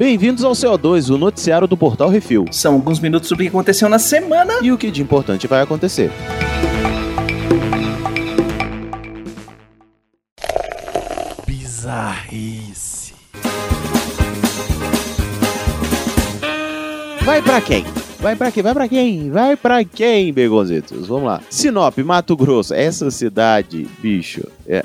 Bem-vindos ao CO2, o noticiário do Portal Refil. São alguns minutos sobre o que aconteceu na semana. E o que de importante vai acontecer. Bizarrice. Vai pra quem? Vai pra quem? Vai pra quem? Vai pra quem, Begonzitos? Vamos lá. Sinop, Mato Grosso. Essa cidade, bicho, é.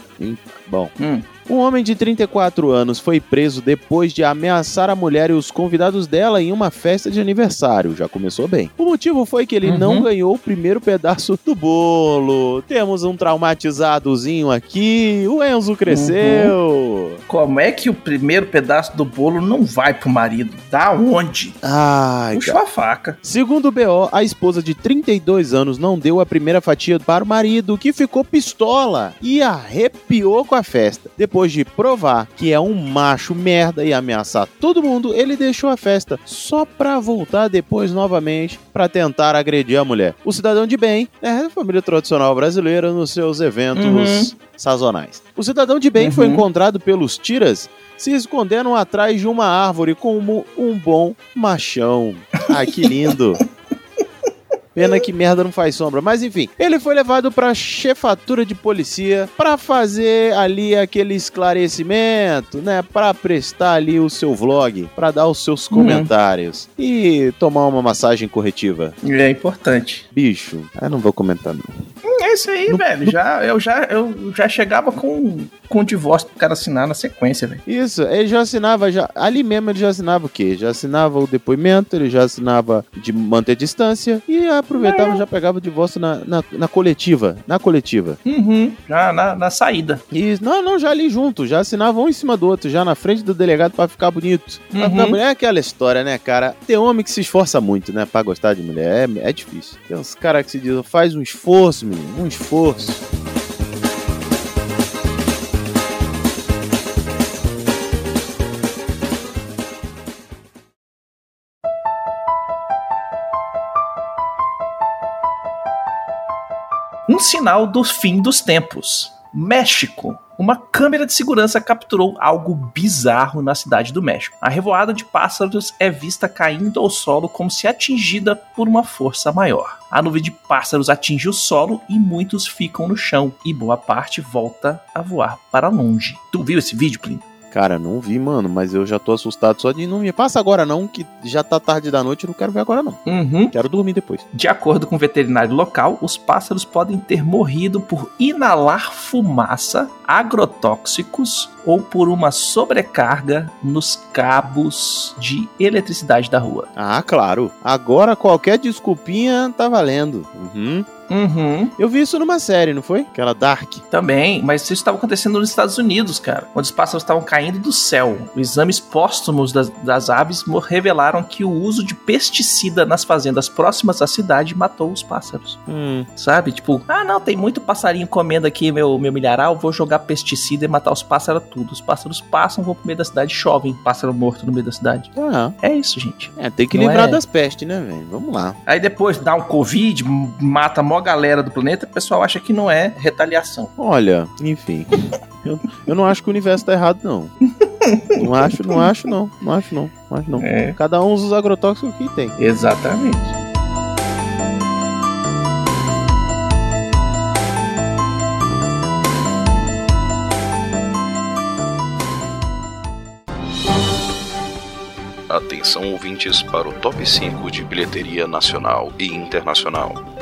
Bom. Hum. Um homem de 34 anos foi preso depois de ameaçar a mulher e os convidados dela em uma festa de aniversário. Já começou bem. O motivo foi que ele Uhum. não ganhou o primeiro pedaço do bolo. Temos um traumatizadozinho aqui. O Enzo cresceu. Como é que o primeiro pedaço do bolo não vai pro marido? Da onde? Ai, Puxou cara. a faca. Segundo o BO, a esposa de 32 anos não deu a primeira fatia para o marido, que ficou pistola e arrepiou com a festa. Depois de provar que é um macho merda e ameaçar todo mundo, ele deixou a festa só pra voltar depois novamente pra tentar agredir a mulher. O cidadão de bem é a família tradicional brasileira nos seus eventos Uhum. sazonais. O cidadão de bem foi Uhum. encontrado pelos tiras se escondendo atrás de uma árvore como um bom machão. Ai, que lindo. Pena que merda não faz sombra. Mas enfim, ele foi levado pra chefatura de polícia pra fazer ali aquele esclarecimento, né? Pra prestar ali o seu vlog, pra dar os seus Uhum. comentários e tomar uma massagem corretiva. É importante. Bicho, eu não vou comentar não. Hum, É isso aí, velho. Já, eu, já, eu já chegava com, com o divórcio pro cara assinar na sequência, velho. Isso, ele já assinava, já, ali mesmo ele já assinava o quê? Já assinava o depoimento, ele já assinava de manter distância e aproveitava e já pegava o divórcio na, na, na coletiva, na coletiva. Uhum. Já na, na saída. E, não, não, já ali junto, já assinava um em cima do outro, já na frente do delegado pra ficar bonito. Uhum. é aquela história, né, cara? Tem homem que se esforça muito, né, pra gostar de mulher, é, é difícil. Tem uns caras que se dizem, faz um esforço, menino, um esforço. Sinal do fim dos tempos. México. Uma câmera de segurança capturou algo bizarro na cidade do México. A revoada de pássaros é vista caindo ao solo como se atingida por uma força maior. A nuvem de pássaros atinge o solo e muitos ficam no chão, e boa parte volta a voar para longe. Tu viu esse vídeo, Plínio? Cara, não vi, mano, mas eu já tô assustado só de não me passa agora não, que já tá tarde da noite, eu não quero ver agora não. Uhum. Quero dormir depois. De acordo com o veterinário local, os pássaros podem ter morrido por inalar fumaça, agrotóxicos ou por uma sobrecarga nos cabos de eletricidade da rua. Ah, claro. Agora qualquer desculpinha tá valendo. Uhum. Uhum. Eu vi isso numa série, não foi? Aquela Dark. Também, mas isso estava acontecendo nos Estados Unidos, cara, onde os pássaros estavam caindo do céu. Exames póstumos das, das aves revelaram que o uso de pesticida nas fazendas próximas à cidade matou os pássaros. Hum. Sabe? Tipo, ah, não, tem muito passarinho comendo aqui meu, meu milharal, vou jogar pesticida e matar os pássaros tudo. Os pássaros passam, vão pro meio da cidade, chovem pássaro morto no meio da cidade. Ah, É isso, gente. é, tem que Não livrar é? das pestes, né, velho? Vamos lá. Aí depois dá um Covid, mata a maior galera do planeta, o pessoal acha que não é retaliação. Olha, enfim. eu, eu não acho que o universo tá errado, não. Não acho, não acho, não. Não acho, não. Não acho, não. É, Cada um usa os agrotóxicos que tem. exatamente. Atenção ouvintes para o top 5 de bilheteria nacional e internacional.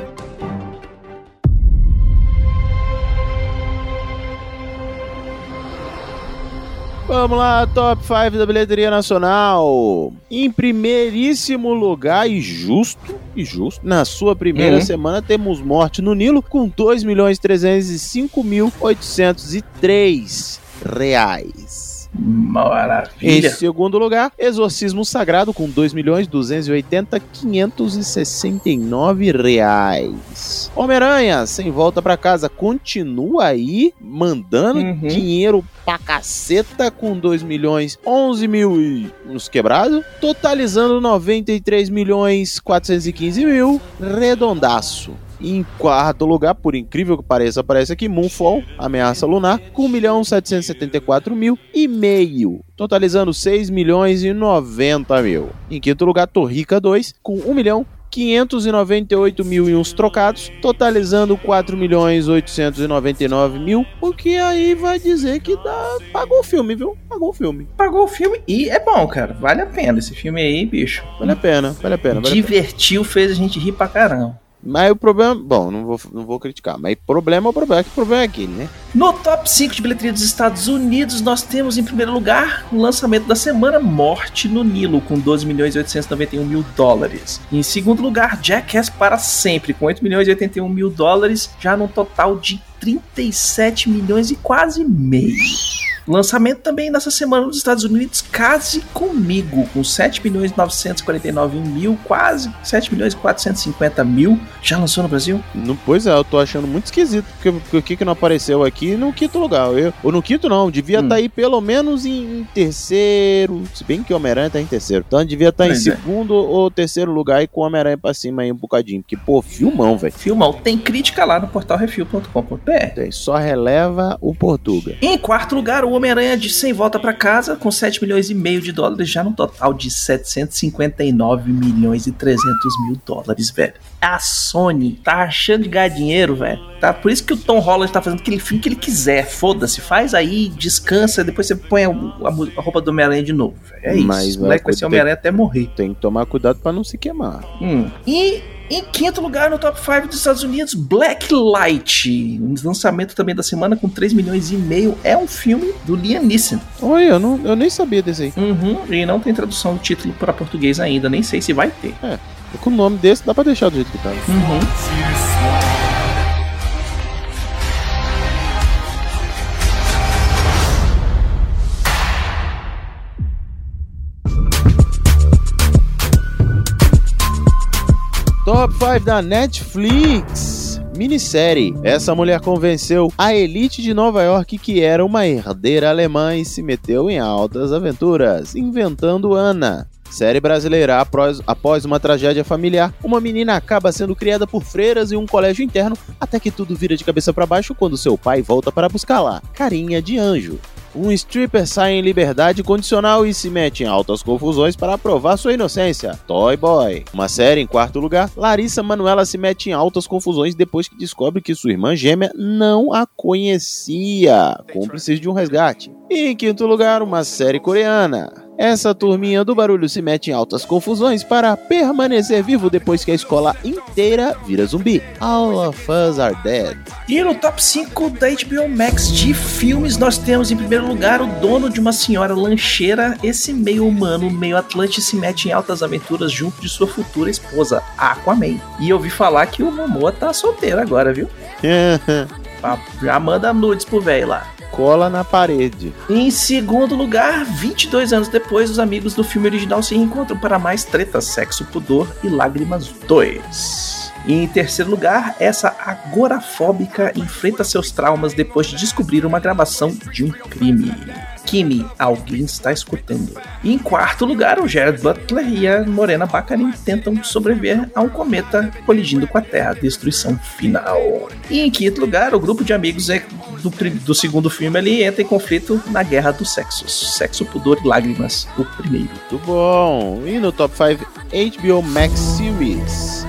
Vamos lá, top 5 da bilheteria nacional. Em primeiríssimo lugar, e justo, e justo, na sua primeira Uhum. semana temos Morte no Nilo com 2.305.803 reais. Em Maravilha. segundo lugar, Exorcismo Sagrado com 2.280.569 reais. Homem-Aranha, sem volta pra casa, continua aí mandando Uhum. dinheiro pra caceta com 2 milhões 11 mil e uns quebrados, totalizando 93 milhões 415 mil, redondaço. Em quarto lugar, por incrível que pareça, aparece aqui Moonfall, Ameaça Lunar, com 1 milhão 774 mil e meio, totalizando 6 milhões e 90 mil. Em quinto lugar, Torrica 2, com 1 milhão 598 mil e uns trocados, totalizando 4 milhões 899 mil, o que aí vai dizer que dá, pagou o filme, viu? Pagou o filme. Pagou o filme e é bom, cara. Vale a pena esse filme aí, bicho. Vale a pena, vale a pena. Vale Divertiu, a pena. fez a gente rir pra caramba. Mas o problema, bom, não vou, não vou criticar, mas problema é o problema, que o problema é aquele, né? No top 5 de bilheteria dos Estados Unidos, nós temos em primeiro lugar o lançamento da semana Morte no Nilo, com 12 milhões e 891 mil dólares. Em segundo lugar, Jackass para sempre, com 8 milhões e 81 mil dólares, já num total de 37 milhões e quase meio. Lançamento também nessa semana nos Estados Unidos, Case Comigo, com 7 milhões e 949 mil, quase 7 milhões e 450 mil. Já lançou no Brasil? Não, pois é, eu tô achando muito esquisito, porque o que, que não apareceu aqui no quinto lugar? Eu, ou no quinto não, devia estar hum. tá aí pelo menos em, em, terceiro, se bem que o Homem-Aranha tá em terceiro. Então devia estar tá em é. segundo ou terceiro lugar e com o Homem-Aranha pra cima aí um bocadinho, porque pô, filmão, velho. Filmão, tem crítica lá no portal refil.com.br. Só releva o Portuga. Em quarto lugar, o Homem-Aranha de 100 volta para casa com 7 milhões e meio de dólares, já no total de 759 milhões e 300 mil dólares, velho. A Sony tá achando de ganhar dinheiro, velho. Tá? Por isso que o Tom Holland tá fazendo aquele filme que ele quiser. Foda-se, faz aí, descansa, depois você põe a, a, roupa do Homem-Aranha de novo. Véio. É Mas isso. O moleque vai ser Homem-Aranha até morrer. Tem que tomar cuidado para não se queimar. Hum. E em quinto lugar no top 5 dos Estados Unidos, Blacklight. Um lançamento também da semana com 3 milhões e meio. É um filme do Liam Neeson. Oi, eu, não, eu nem sabia desse aí. Uhum, e não tem tradução do título para português ainda. Nem sei se vai ter. É, com o nome desse dá pra deixar do jeito que tá. Uhum. 5 da Netflix. Minissérie. Essa mulher convenceu a elite de Nova York que era uma herdeira alemã e se meteu em altas aventuras, inventando Ana. Série brasileira, após, após uma tragédia familiar, uma menina acaba sendo criada por freiras em um colégio interno, até que tudo vira de cabeça para baixo quando seu pai volta para buscá-la. Carinha de anjo. Um stripper sai em liberdade condicional e se mete em altas confusões para provar sua inocência. Toy Boy. Uma série em quarto lugar, Larissa Manuela se mete em altas confusões depois que descobre que sua irmã gêmea não a conhecia, cúmplices de um resgate. E em quinto lugar, uma série coreana. Essa turminha do barulho se mete em altas confusões para permanecer vivo depois que a escola inteira vira zumbi. All of Us Are Dead. E no top 5 da HBO Max de filmes, nós temos em primeiro lugar o dono de uma senhora lancheira. Esse meio humano, meio atlante, se mete em altas aventuras junto de sua futura esposa, Aquaman. E eu ouvi falar que o Momoa tá solteiro agora, viu? Já manda nudes pro velho lá cola na parede. Em segundo lugar, 22 anos depois, os amigos do filme original se encontram para mais treta, sexo, pudor e lágrimas 2. E em terceiro lugar, essa agorafóbica enfrenta seus traumas depois de descobrir uma gravação de um crime. Kimi, alguém está escutando. Em quarto lugar, o Jared Butler e a Morena Baccarin tentam sobreviver a um cometa colidindo com a Terra, destruição final. E em quinto lugar, o grupo de amigos é do, do segundo filme ali entra em conflito na guerra dos sexos. Sexo, pudor e lágrimas, o primeiro. Muito bom. E no top 5, HBO Max Series.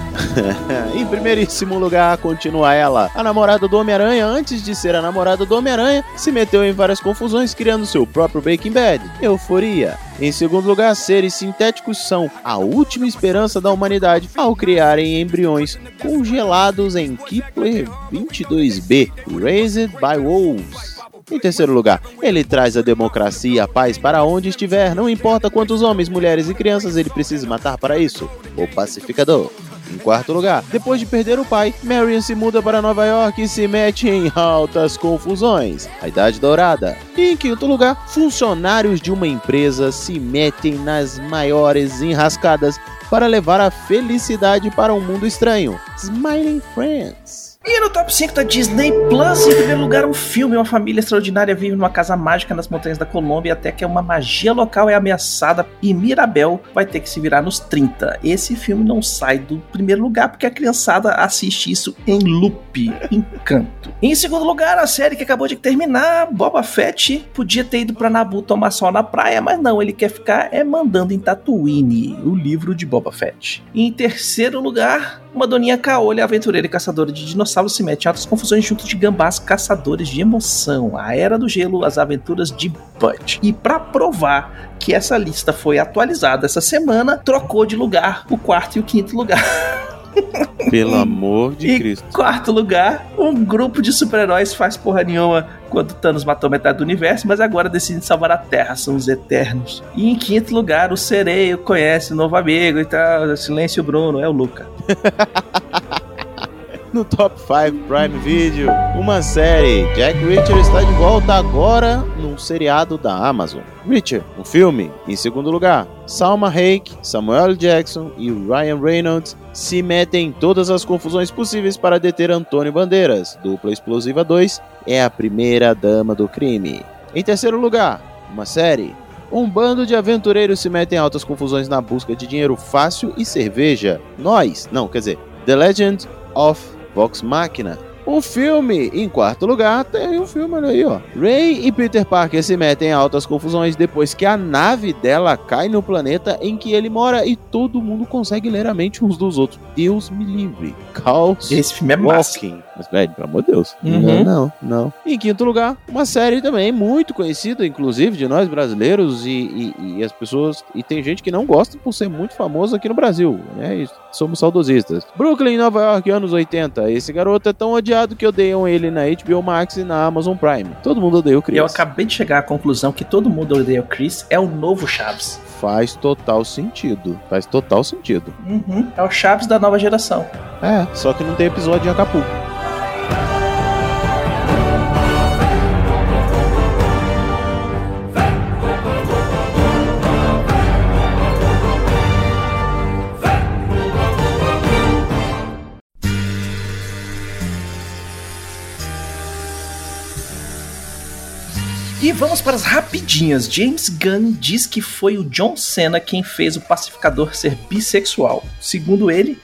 em primeiríssimo lugar, continua ela. A namorada do Homem-Aranha, antes de ser a namorada do Homem-Aranha, se meteu em várias confusões, criando seu próprio Breaking Bad. Euforia. Em segundo lugar, seres sintéticos são a última esperança da humanidade ao criarem embriões congelados em Kepler 22b, Raised by Wolves. Em terceiro lugar, ele traz a democracia e a paz para onde estiver, não importa quantos homens, mulheres e crianças ele precise matar para isso. O pacificador. Em quarto lugar, depois de perder o pai, Marion se muda para Nova York e se mete em altas confusões. A Idade Dourada. E em quinto lugar, funcionários de uma empresa se metem nas maiores enrascadas para levar a felicidade para um mundo estranho. Smiling Friends. E no top 5 da Disney Plus, em primeiro lugar, um filme. Uma família extraordinária vive numa casa mágica nas montanhas da Colômbia até que uma magia local é ameaçada e Mirabel vai ter que se virar nos 30. Esse filme não sai do primeiro lugar porque a criançada assiste isso em loop, encanto. Em segundo lugar, a série que acabou de terminar, Boba Fett, podia ter ido pra Nabu tomar sol na praia, mas não, ele quer ficar é mandando em Tatooine, o livro de Boba Fett. Em terceiro lugar, uma doninha caolha, aventureira e caçadora de dinossauros se mete em altas confusões junto de gambás caçadores de emoção. A Era do Gelo, as aventuras de Bud. E para provar que essa lista foi atualizada essa semana, trocou de lugar o quarto e o quinto lugar. Pelo amor de e Cristo. quarto lugar, um grupo de super-heróis faz porra nenhuma quando Thanos matou metade do universo, mas agora decidem salvar a Terra, são os Eternos. E em quinto lugar, o Sereio conhece o novo amigo e tal, Silêncio Bruno, é o Luca. No top 5 Prime Video, uma série. Jack Reacher está de volta agora num seriado da Amazon. Reacher, um filme. Em segundo lugar, Salma Hayek, Samuel Jackson e Ryan Reynolds se metem em todas as confusões possíveis para deter Antônio Bandeiras. Dupla Explosiva 2 é a primeira dama do crime. Em terceiro lugar, uma série. Um bando de aventureiros se metem em altas confusões na busca de dinheiro fácil e cerveja. Nós, não, quer dizer, The Legend of Vox Machina. Um filme, em quarto lugar, tem um filme, olha aí, ó. Ray e Peter Parker se metem em altas confusões depois que a nave dela cai no planeta em que ele mora e todo mundo consegue ler a mente uns dos outros. Deus me livre. Caos Esse filme é massa. Walking. Mas, velho, pelo amor de Deus. Uhum. Não, não, não. Em quinto lugar, uma série também muito conhecida, inclusive, de nós brasileiros e, e- e as pessoas. E tem gente que não gosta por ser muito famoso aqui no Brasil. É isso. Somos saudosistas. Brooklyn, Nova York, anos 80. Esse garoto é tão odiado que odeiam ele na HBO Max e na Amazon Prime. Todo mundo odeia o Chris. Eu acabei de chegar à conclusão que todo mundo odeia o Chris é o novo Chaves. Faz total sentido. Faz total sentido. Uhum, é o Chaves da nova geração. É, só que não tem episódio em Acapulco. E vamos para as rapidinhas. James Gunn diz que foi o John Cena quem fez o pacificador ser bissexual. Segundo ele,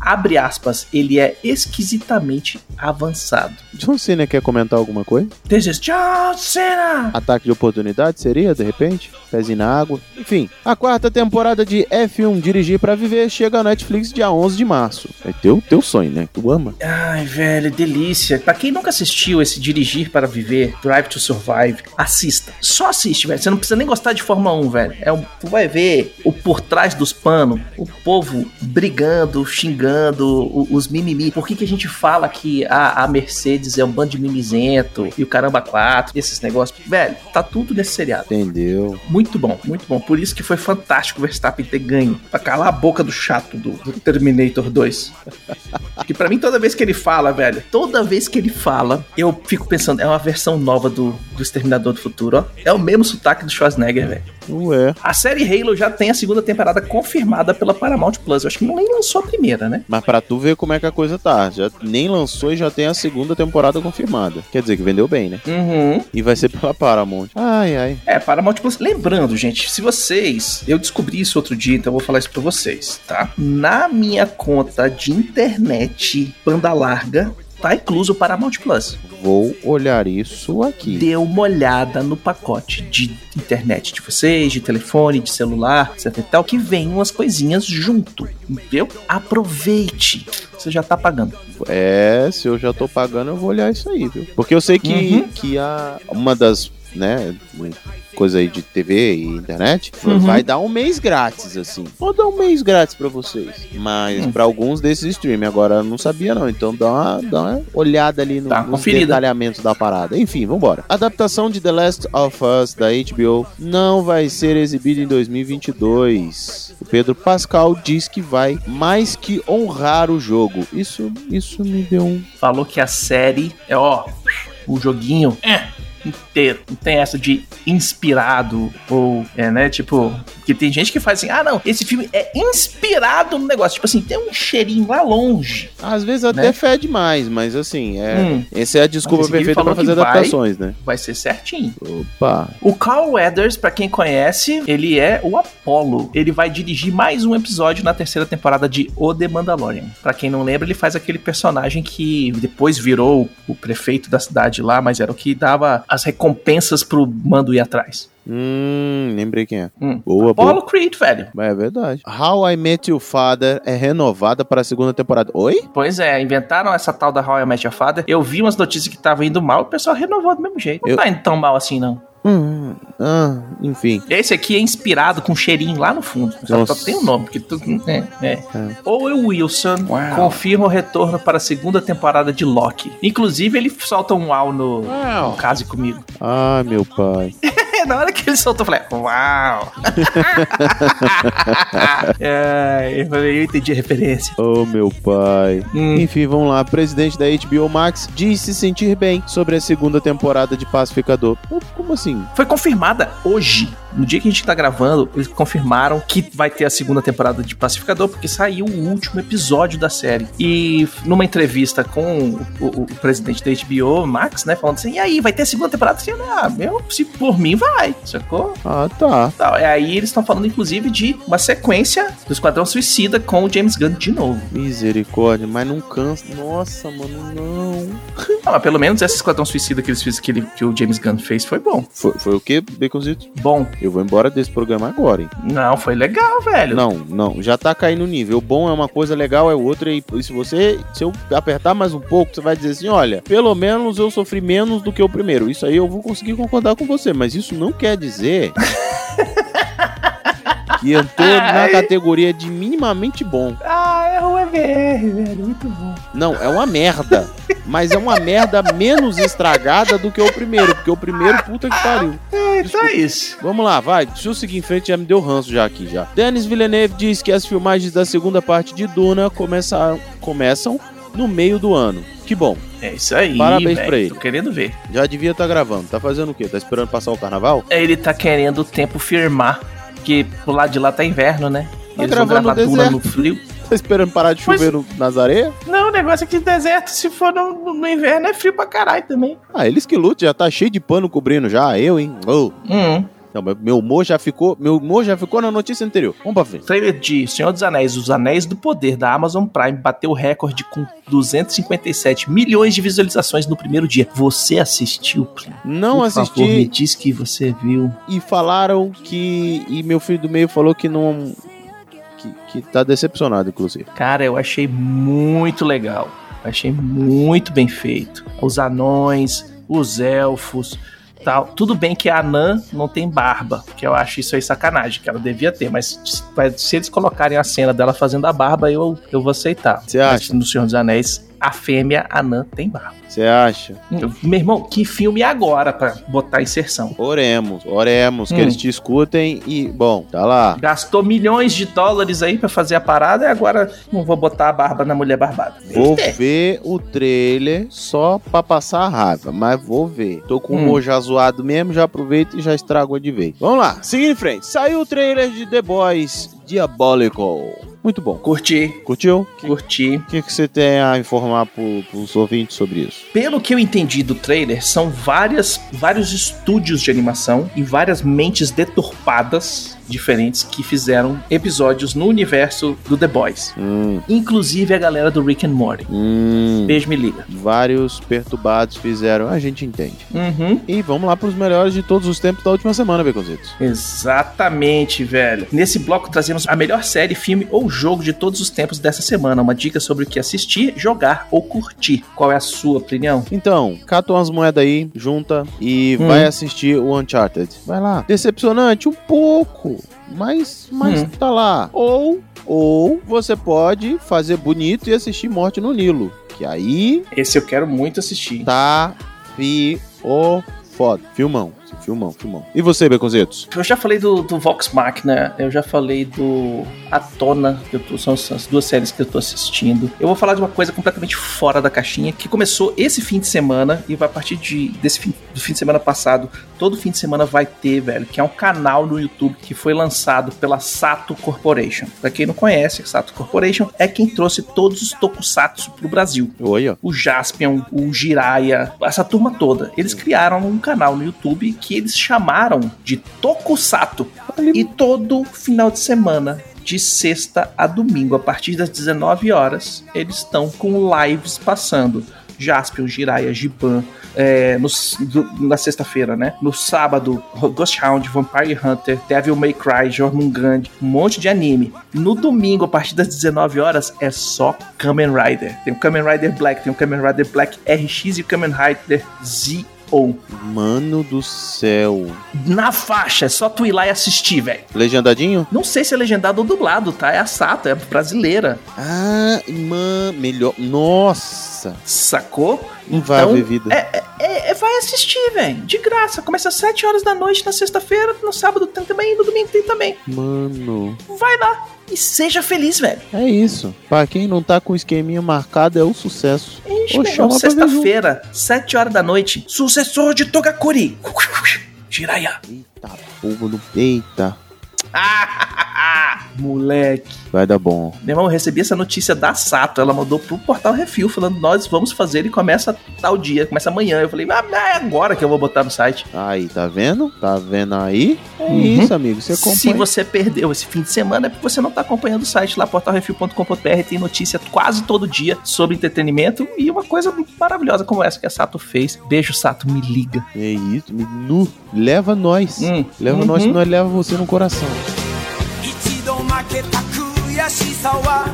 abre aspas, ele é esquisitamente avançado. John Cena quer comentar alguma coisa? This is John Cena! Ataque de oportunidade seria, de repente? Pezinho na água. Enfim, a quarta temporada de F1 Dirigir pra Viver chega ao Netflix dia 11 de março. É teu, teu sonho, né? Tu ama. Ai, velho, delícia. Pra quem nunca assistiu esse Dirigir para Viver, Drive to Survive, assista. Só assiste, velho. Você não precisa nem gostar de Fórmula 1, velho. É um, tu vai ver o por trás dos panos, o povo brigando, xingando, o- os mimimi. Por que, que a gente fala que a, a Mercedes é um bando de mimizento e o caramba 4, esses negócios? Velho, tá tudo nesse seriado. Entendeu? Muito bom, muito bom. Por isso que foi fantástico o Verstappen ter ganho. Pra calar a boca do chato do, do Terminator 2. que pra mim, toda vez que ele fala, velho, toda vez que ele fala, eu fico pensando, é uma versão nova do, do Exterminador do Futuro, ó. É o mesmo sotaque do Schwarzenegger, velho. Ué. A série Halo já tem a segunda temporada confirmada pela Paramount Plus. Eu acho que não nem lançou a primeira, né? Mas pra tu ver como é que a coisa tá. Já nem lançou e já tem a segunda temporada confirmada. Quer dizer que vendeu bem, né? Uhum. E vai ser pela Paramount. Ai, ai. É, Paramount Plus. Lembrando, gente, se vocês. Eu descobri isso outro dia, então eu vou falar isso pra vocês, tá? Na minha conta de internet, banda larga, tá incluso o Paramount Plus. Vou olhar isso aqui. Dê uma olhada no pacote de internet de vocês, de telefone, de celular, etc e tal, que vem umas coisinhas junto, entendeu? Aproveite. Você já tá pagando. É, se eu já tô pagando, eu vou olhar isso aí, viu? Porque eu sei que, Uhum. que a, uma das, né, coisa aí de TV e internet, Uhum. vai dar um mês grátis, assim. Vou dar um mês grátis pra vocês. Mas Hum. pra alguns desses streaming, agora não sabia não. Então dá uma, dá uma olhada ali no, Tá, nos conferida. detalhamentos da parada. Enfim, vambora. Adaptação de The Last of Us da HBO não vai ser exibida em 2022. O Pedro Pascal diz que vai mais que honrar o jogo. Isso, isso me deu um Falou que a série é, ó, o joguinho. É. inteiro. Não tem essa de inspirado ou, é, né? Tipo, que tem gente que faz assim, ah, não, esse filme é inspirado no negócio. Tipo assim, tem um cheirinho lá longe. Às vezes até Né? fede mais, mas assim, é, Hum. essa é a desculpa perfeita pra fazer que vai. adaptações, né? Vai ser certinho. Opa. O Carl Weathers, pra quem conhece, ele é o Apollo. Ele vai dirigir mais um episódio na terceira temporada de O The Mandalorian. Pra quem não lembra, ele faz aquele personagem que depois virou o prefeito da cidade lá, mas era o que dava as recompensas pro mando ir atrás. Hum, lembrei quem é. Hum. Boa, boa. Apollo Creed, velho. É verdade. How I Met Your Father é renovada para a segunda temporada. Oi? Pois é, inventaram essa tal da How I Met Your Father. Eu vi umas notícias que tava indo mal, o pessoal renovou do mesmo jeito. Não Eu- tá indo tão mal assim, não. Hum, ah, enfim. Esse aqui é inspirado com um cheirinho lá no fundo. Só, Nossa. só tem o nome, porque tudo. É, é. É. Owen Wilson Uau. confirma o retorno para a segunda temporada de Loki. Inclusive, ele solta um uau no, no Case Comigo. Ah, meu pai. Na hora que ele soltou, eu falei, uau! é, eu falei, eu entendi a referência. Oh, meu pai. Hum. Enfim, vamos lá. Presidente da HBO Max diz se sentir bem sobre a segunda temporada de Pacificador. Como assim? Foi confirmada hoje. No dia que a gente tá gravando, eles confirmaram que vai ter a segunda temporada de Pacificador, porque saiu o último episódio da série. E numa entrevista com o, o- o presidente da HBO, Max, né, falando assim: e aí, vai ter a segunda temporada? Assim, ah, meu, se por mim vai, sacou? Ah, tá. Tal. E aí eles estão falando, inclusive, de uma sequência do Esquadrão Suicida com o James Gunn de novo. Misericórdia, mas não cansa. Nossa, mano, não. Ah, mas pelo menos esse Esquadrão Suicida que eles fizeram, que, ele- que o James Gunn fez, foi bom. Foi, foi o quê, Baconzito? Bom. Eu vou embora desse programa agora, hein? Não, foi legal, velho. Não, não, já tá caindo o nível. Bom é uma coisa, legal é outra. E, e se você, se eu apertar mais um pouco, você vai dizer assim: olha, pelo menos eu sofri menos do que o primeiro. Isso aí eu vou conseguir concordar com você, mas isso não quer dizer que eu tô na Ai. categoria de minimamente bom. Ah, é o EVR, velho. Muito bom. Não, é uma merda. Mas é uma merda menos estragada do que o primeiro, porque o primeiro, puta que pariu. É, então é isso. Vamos lá, vai. Deixa eu seguir em frente, já me deu ranço já aqui já. Denis Villeneuve diz que as filmagens da segunda parte de Duna começaram, começam no meio do ano. Que bom. É isso aí. Parabéns velho. pra ele. Tô querendo ver. Já devia estar gravando. Tá fazendo o quê? Tá esperando passar o carnaval? Ele tá querendo o tempo firmar. Porque pro lado de lá tá inverno, né? Tá Eles vão gravando gravar no Duna no frio. Tá esperando parar de Mas- chover no, nas areias? Não, o negócio é que deserto, se for no, no inverno, é frio pra caralho também. Ah, eles que lutam, já tá cheio de pano cobrindo já. Eu, hein? Oh. Hum. Não, mas meu humor já ficou. Meu humor já ficou na notícia anterior. Vamos pra frente. Trailer de Senhor dos Anéis, Os Anéis do Poder, da Amazon Prime, bateu o recorde com 257 milhões de visualizações no primeiro dia. Você assistiu? Não Por assisti Favor, me diz que você viu. e falaram que. E meu filho do meio falou que não. Que, que tá decepcionado, inclusive. Cara, eu achei muito legal. Achei muito bem feito. Os anões, os elfos, tal. Tudo bem que a Anã não tem barba, que eu acho isso aí sacanagem, que ela devia ter, mas se- eles colocarem a cena dela fazendo a barba, eu, eu vou aceitar. Você Mas acha? No Senhor dos Anéis, a fêmea Anã tem barba. Você acha? Meu irmão, que filme agora pra botar inserção? Oremos, oremos, que Hum. eles te escutem e, bom, tá lá. Gastou milhões de dólares aí pra fazer a parada e agora não vou botar a barba na mulher barbada. Vou É. ver o trailer só pra passar a raiva, mas vou ver. Tô com o Hum. humor já zoado mesmo, já aproveito e já estrago de vez. Vamos lá, seguindo em frente. Saiu o trailer de The Boys Diabolical. Muito bom. Curti, Curtiu? O curti. que, que você tem a informar pro, pros ouvintes sobre isso? Pelo que eu entendi do trailer, são várias, vários estúdios de animação e várias mentes deturpadas diferentes que fizeram episódios no universo do The Boys. Hum, Inclusive a galera do Rick and Morty. hum. Beijo, me liga. Vários perturbados fizeram, a gente entende. Uhum. E vamos lá pros melhores de todos os tempos da última semana, Beconzitos. Exatamente, velho. Nesse bloco trazemos a melhor série, filme ou jogo de todos os tempos dessa semana. Uma dica sobre o que assistir, jogar ou curtir. Qual é a sua, Plinião? Então, cata umas moedas aí, junta e Hum. vai assistir o Uncharted. Vai lá. Decepcionante um pouco, mas, mas Hum. tá lá. Ou, ou você pode fazer bonito e assistir Morte no Nilo. Que aí Esse eu quero muito assistir. tá fi o foda. Filmão. Filmão, filmão. E você, Beconzitos? Eu já falei do, do Vox Machina, eu já falei do Atona, que eu tô, são as duas séries que eu tô assistindo. Eu vou falar de uma coisa completamente fora da caixinha, que começou esse fim de semana e vai a partir de, desse fim, do fim de semana passado, todo fim de semana vai ter, velho, que é um canal no YouTube que foi lançado pela Sato Corporation. Pra quem não conhece, a Sato Corporation é quem trouxe todos os tokusatsu pro Brasil. Oi, ó. O Jaspion, o Jiraiya, essa turma toda. Eles criaram um canal no YouTube que eles chamaram de Tokusato. E todo final de semana, de sexta a domingo, a partir das 19 horas, eles estão com lives passando. Jaspion, Jiraiya, Giban, é, no, na sexta-feira, né? No sábado, Ghost Hound, Vampire Hunter, Devil May Cry, Jormungand, um monte de anime. No domingo, a partir das 19 horas, é só Kamen Rider. Tem o Kamen Rider Black, tem o Kamen Rider Black RX e o Kamen Rider Z ou Mano do céu. na faixa, é só tu ir lá e assistir, velho. Legendadinho? Não sei se é legendado ou dublado, tá? É a Sato, é brasileira. Ah, mano, melhor. Nossa. Sacou? Não vai haver vida. É, é, é, vai assistir, velho. De graça. Começa às 7 horas da noite na sexta-feira, no sábado tem também, no domingo tem também. Mano. Vai lá e seja feliz, velho. É isso. Pra quem não tá com o esqueminha marcado, é o sucesso. Ixi, meu junto. sexta-feira, 7 horas da noite, sucessor de Togakuri. Jiraiya. Eita, povo do. Eita. Moleque Vai dar bom. Meu irmão, eu recebi essa notícia da Sato. Ela mandou pro Portal Refil falando: Nós vamos fazer e começa tal dia, começa amanhã. Eu falei: Ah, é agora que eu vou botar no site. Aí, tá vendo? Tá vendo aí? É Uhum. isso, amigo. Você Se acompanha. você perdeu esse fim de semana, é porque você não tá acompanhando o site lá, portalrefil.com.br. Tem notícia quase todo dia sobre entretenimento e uma coisa maravilhosa como essa que a Sato fez. Beijo, Sato, me liga. É isso. me- Nu. Leva nós. Hum. Leva Uhum. nós, que nós leva você no coração. 一度負けた 悔しさは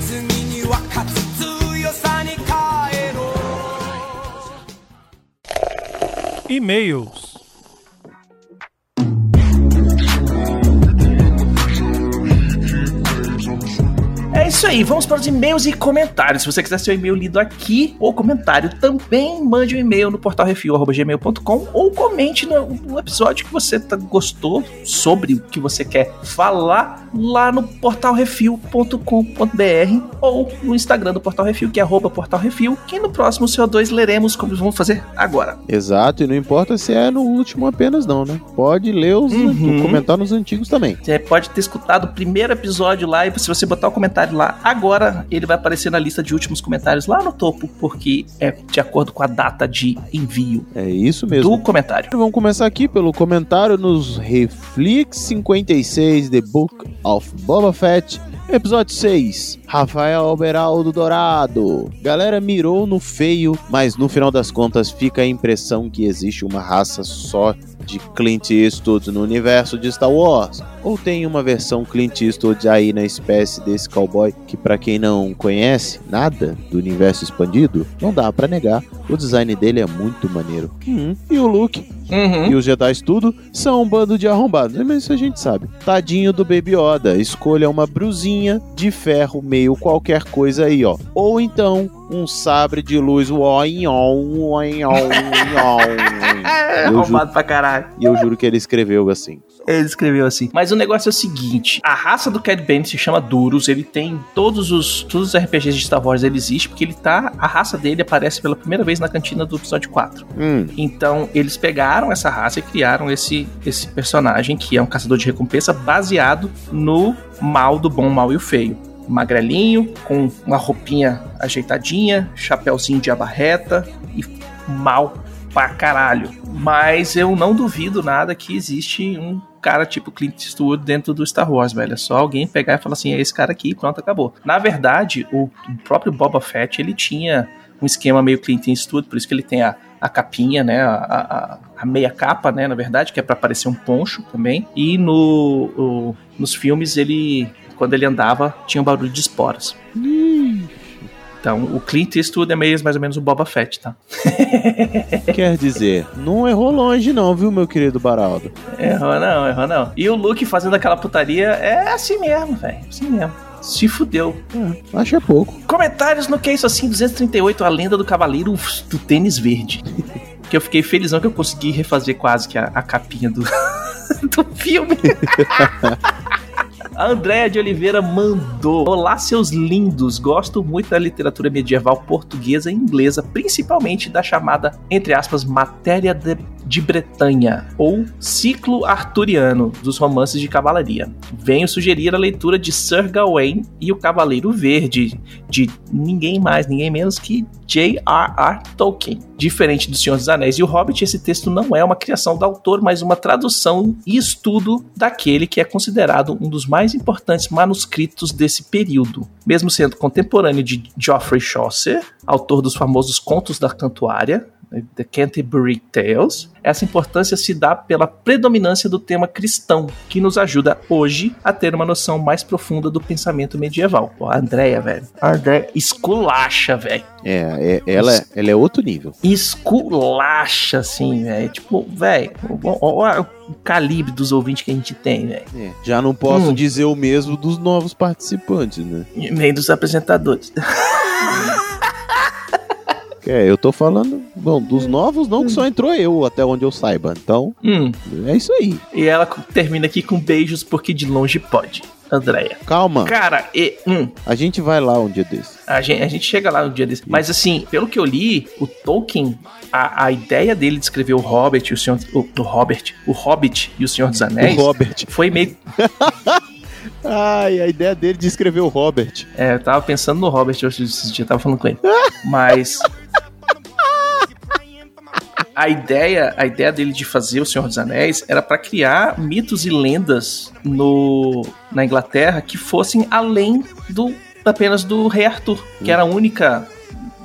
次には勝つ強さに変えろ E-mails. isso aí, vamos para os e-mails e comentários. Se você quiser seu e-mail lido aqui ou comentário, também mande um e-mail no portalrefil.gmail.com ou comente no, no episódio que você tá- gostou sobre o que você quer falar lá no portalrefil.com.br ou no Instagram do Portal Refil, que é arroba portalrefil, que no próximo CO2 leremos como vamos fazer agora. Exato, e não importa se é no último apenas, não, né? Pode ler os Uhum. comentar nos antigos também. Você pode ter escutado o primeiro episódio lá e se você botar o comentário lá agora, ele vai aparecer na lista de últimos comentários lá no topo, porque é de acordo com a data de envio É isso mesmo. do comentário. Vamos começar aqui pelo comentário nos Reflex 56 The Book of Boba Fett. Episódio 6, Rafael Alberaldo Dourado. Galera mirou no feio, mas no final das contas fica a impressão que existe uma raça só de Clint Eastwood no universo de Star Wars. Ou tem uma versão Clint Eastwood aí na espécie desse cowboy que pra quem não conhece nada do universo expandido, não dá pra negar, o design dele é muito maneiro. Hum, E o look Uhum. e os Jedi tudo são um bando de arrombados, mas isso a gente sabe. Tadinho do Baby Yoda, escolha uma brusinha de ferro meio qualquer coisa aí, ó. Ou então um sabre de luz oinhon, oinhon, oinhon. É, Eu arrombado pra caralho. E eu juro que ele escreveu assim. Ele escreveu assim. Mas o negócio é o seguinte: a raça do Cad Bane se chama Duros. Ele tem todos os, todos os RPGs de Star Wars. Ele existe porque ele tá. A raça dele aparece pela primeira vez na cantina do episódio 4. Hum, Então, eles pegaram essa raça e criaram esse, esse personagem que é um caçador de recompensa baseado no mal do bom, mal e o feio. Magrelinho, com uma roupinha ajeitadinha, chapéuzinho de aba reta e mal pra caralho. Mas eu não duvido nada que existe um cara tipo Clint Eastwood dentro do Star Wars, velho. É só alguém pegar e falar assim, é esse cara aqui pronto, acabou. Na verdade, o próprio Boba Fett, ele tinha um esquema meio Clint Eastwood, por isso que ele tem a, a capinha, né, a, a- a meia capa, né, na verdade, que é pra parecer um poncho também. E no, o- nos filmes ele, quando ele andava, tinha um barulho de esporas. Então, o Clint Eastwood é meio mais ou menos o Boba Fett, tá? quer dizer, não errou longe não, viu, meu querido Baraldo? Errou não, errou não. E o Luke fazendo aquela putaria é assim mesmo, velho, assim mesmo. Se fudeu. É, acho é pouco. Comentários no que é isso assim, 238, a lenda do cavaleiro do tênis verde. que eu fiquei felizão que eu consegui refazer quase que a, a capinha do, do filme. A Andréa de Oliveira mandou: Olá, seus lindos. Gosto muito da literatura medieval portuguesa e inglesa, principalmente da chamada, entre aspas, matéria de, de Bretanha, ou ciclo arturiano dos romances de cavalaria. Venho sugerir a leitura de Sir Gawain e o Cavaleiro Verde, de ninguém mais, ninguém menos que J.R.R. Tolkien. Diferente do Senhor dos Anéis e o Hobbit, esse texto não é uma criação do autor, mas uma tradução e estudo daquele que é considerado um dos mais importantes manuscritos desse período. Mesmo sendo contemporâneo de Geoffrey Chaucer, autor dos famosos Contos da Cantuária, The Canterbury Tales, essa importância se dá pela predominância do tema cristão, que nos ajuda hoje a ter uma noção mais profunda do pensamento medieval. Pô, a Andrea, velho. A Andrea esculacha, velho. É, é- ela, ela é outro nível. Esculacha, assim, velho. Tipo, velho, olha o calibre dos ouvintes que a gente tem, velho. É, Já não posso Hum. dizer o mesmo dos novos participantes, né? Nem dos apresentadores. É, eu tô falando, bom, dos novos não, que só entrou eu, até onde eu saiba. Então, Hum, é isso aí. e ela termina aqui com beijos porque de longe pode. Andréia. Calma, Cara, e, hum, a gente vai lá um dia desse. A gente, a gente chega lá no dia desse. Mas assim, pelo que eu li, o Tolkien, a, a ideia dele de escrever o Hobbit e o Senhor. O, o Hobbit, o Hobbit e o Senhor dos Anéis O Robert. foi meio. Ai, a ideia dele de escrever o Robert. É, eu tava pensando no Hobbit hoje esse dia, tava falando com ele. Mas. A ideia, a ideia dele de fazer o Senhor dos Anéis era para criar mitos e lendas no, na Inglaterra que fossem além do apenas do Rei Arthur, que era a única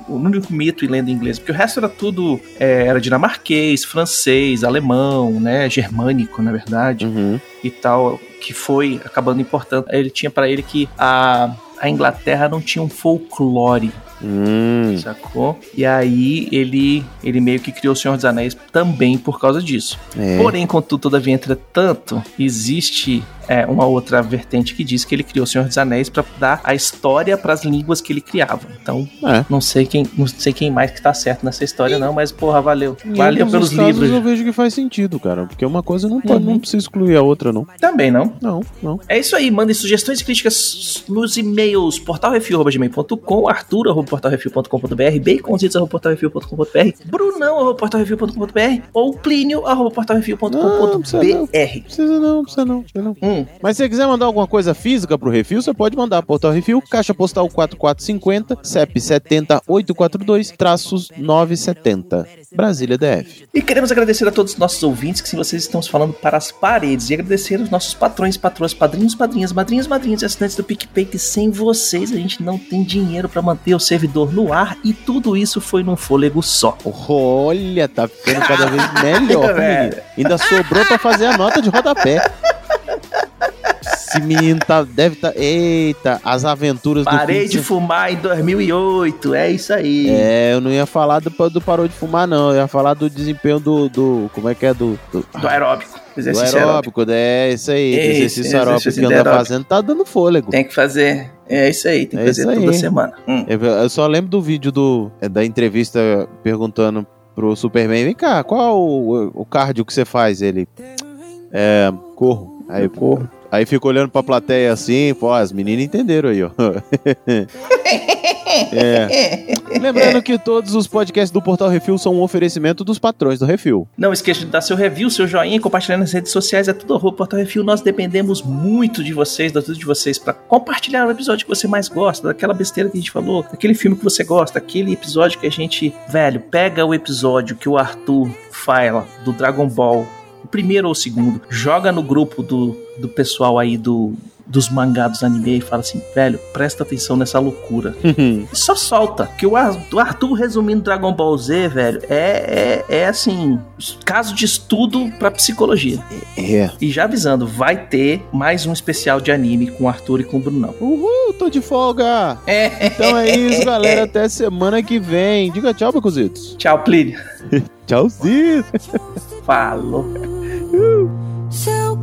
o único mito e lenda inglesa, porque o resto era tudo é, era dinamarquês, francês, alemão, né, germânico, na verdade Uhum. e tal, que foi acabando importando. Ele tinha pra ele que a, a Inglaterra não tinha um folclore, Hum. sacou? E aí ele, ele meio que criou o Senhor dos Anéis também por causa disso. É. Porém, contudo, todavia, entretanto, existe é, uma outra vertente que diz que ele criou o Senhor dos Anéis pra dar a história pras línguas que ele criava. Então, É. não sei quem, não sei quem mais que tá certo nessa história, não, mas porra, valeu. Valeu pelos casos livros. eu vejo que faz sentido, cara. Porque uma coisa não, pode, Uhum. não precisa excluir a outra, não. Também não. Não, não. É isso aí, mandem sugestões e críticas nos e-mails portalrefil.gmail.com, arthur.portalrefil.com.br, baconzitos.portalrefil.com.br, brunão.portalrefil.com.br ou Não, precisa não. plínio.portalrefil.com.br. Precisa não, precisa não, precisa não. Hum, Mas se você quiser mandar alguma coisa física pro Refil, você pode mandar Portal Refil, Caixa Postal 4450, CEP 70842, traços 970, Brasília DF. E queremos agradecer a todos os nossos ouvintes, que se vocês estão falando para as paredes, e agradecer aos nossos patrões, patroas, padrinhos, padrinhas, madrinhas, madrinhas e assinantes do PicPay, que sem vocês a gente não tem dinheiro para manter o servidor no ar, e tudo isso foi num fôlego só. Olha, tá ficando cada vez melhor, É. Ainda sobrou pra fazer a nota de rodapé. Esse menino tá, deve tá. Eita, as aventuras Parei do de fumar em 2008, é isso aí. É, eu não ia falar do, do parou de fumar, não. Eu ia falar do desempenho do. do como é que é? Do, do, Do aeróbico. do Exercício aeróbico. aeróbico, é isso aí. Esse, exercício aeróbico que anda aeróbico. fazendo tá dando fôlego. Tem que fazer. É isso aí, tem que É fazer toda aí. semana. Hum. Eu, eu só lembro do vídeo do, é, da entrevista perguntando pro Superman: vem cá, qual o, o cardio que você faz? Ele. É. Corro. Aí, corro. Aí fica olhando pra plateia assim, pô, as meninas entenderam aí, ó. É. Lembrando que todos os podcasts do Portal Refil são um oferecimento dos patrões do Refil. Não esqueça de dar seu review, seu joinha, compartilhar nas redes sociais, é tudo arroba Portal Refil. Nós dependemos muito de vocês, da tudo de vocês, pra compartilhar o episódio que você mais gosta, daquela besteira que a gente falou, daquele filme que você gosta, aquele episódio que a gente, velho, pega o episódio que o Arthur fala do Dragon Ball, o primeiro ou o segundo, joga no grupo do, do pessoal aí do dos mangá dos anime e fala assim, velho, presta atenção nessa loucura. E só solta. Que o Arthur resumindo Dragon Ball Z, velho, é, é, é assim, caso de estudo pra psicologia. É. E já avisando, vai ter mais um especial de anime com o Arthur e com o Brunão. Uhul, tô de folga! É. Então é isso, galera. Até semana que vem. Diga tchau, Bacuzitos. Tchau, Plínio. Tchauzinho. Falou. Woo. So